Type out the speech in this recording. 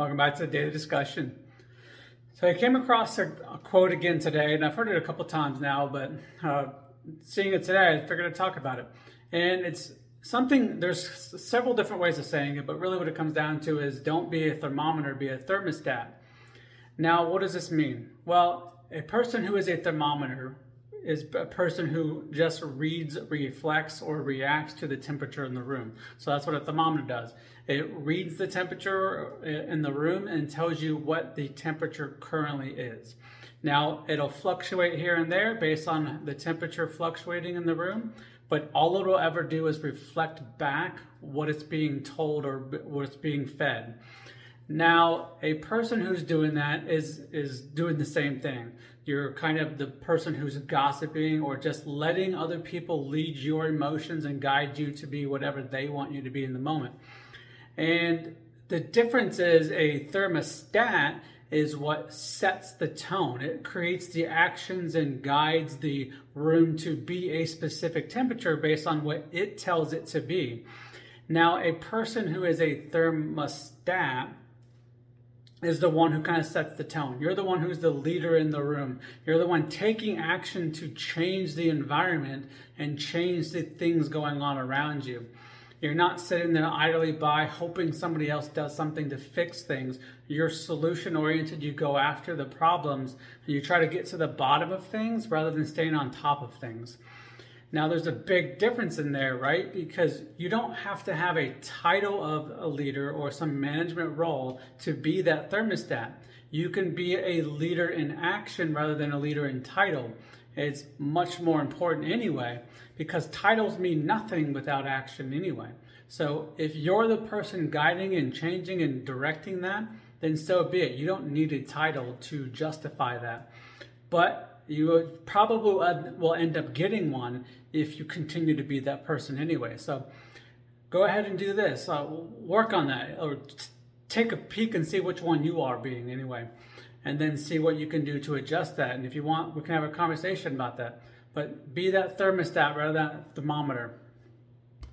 Welcome back to the daily discussion. So I came across a, a quote again today, and I've heard it a couple times now, but uh, seeing it today, I figured to talk about it. And it's something, there's several different ways of saying it, but really what it comes down to is don't be a thermometer, be a thermostat. Now, what does this mean? Well, a person who is a thermometer is a person who just reads, reflects, or reacts to the temperature in the room. So that's what a thermometer does. It reads the temperature in the room and tells you what the temperature currently is. Now, it'll fluctuate here and there based on the temperature fluctuating in the room, but all it'll ever do is reflect back what it's being told or what it's being fed. Now, a person who's doing that is is doing the same thing. You're kind of the person who's gossiping or just letting other people lead your emotions and guide you to be whatever they want you to be in the moment. And the difference is a thermostat is what sets the tone. It creates the actions and guides the room to be a specific temperature based on what it tells it to be. Now, a person who is a thermostat is the one who kind of sets the tone. You're the one who's the leader in the room. You're the one taking action to change the environment and change the things going on around you. You're not sitting there idly by hoping somebody else does something to fix things. You're solution oriented. You go after the problems and you try to get to the bottom of things rather than staying on top of things. Now, there's a big difference in there, right? Because you don't have to have a title of a leader or some management role to be that thermostat. You can be a leader in action rather than a leader in title. It's much more important anyway, because titles mean nothing without action anyway. So if you're the person guiding and changing and directing that, then so be it. You don't need a title to justify that. But you probably will end up getting one if you continue to be that person anyway. So go ahead and do this. Uh, work on that or t- take a peek and see which one you are being anyway. And then see what you can do to adjust that. And if you want, we can have a conversation about that. But be that thermostat rather than thermometer.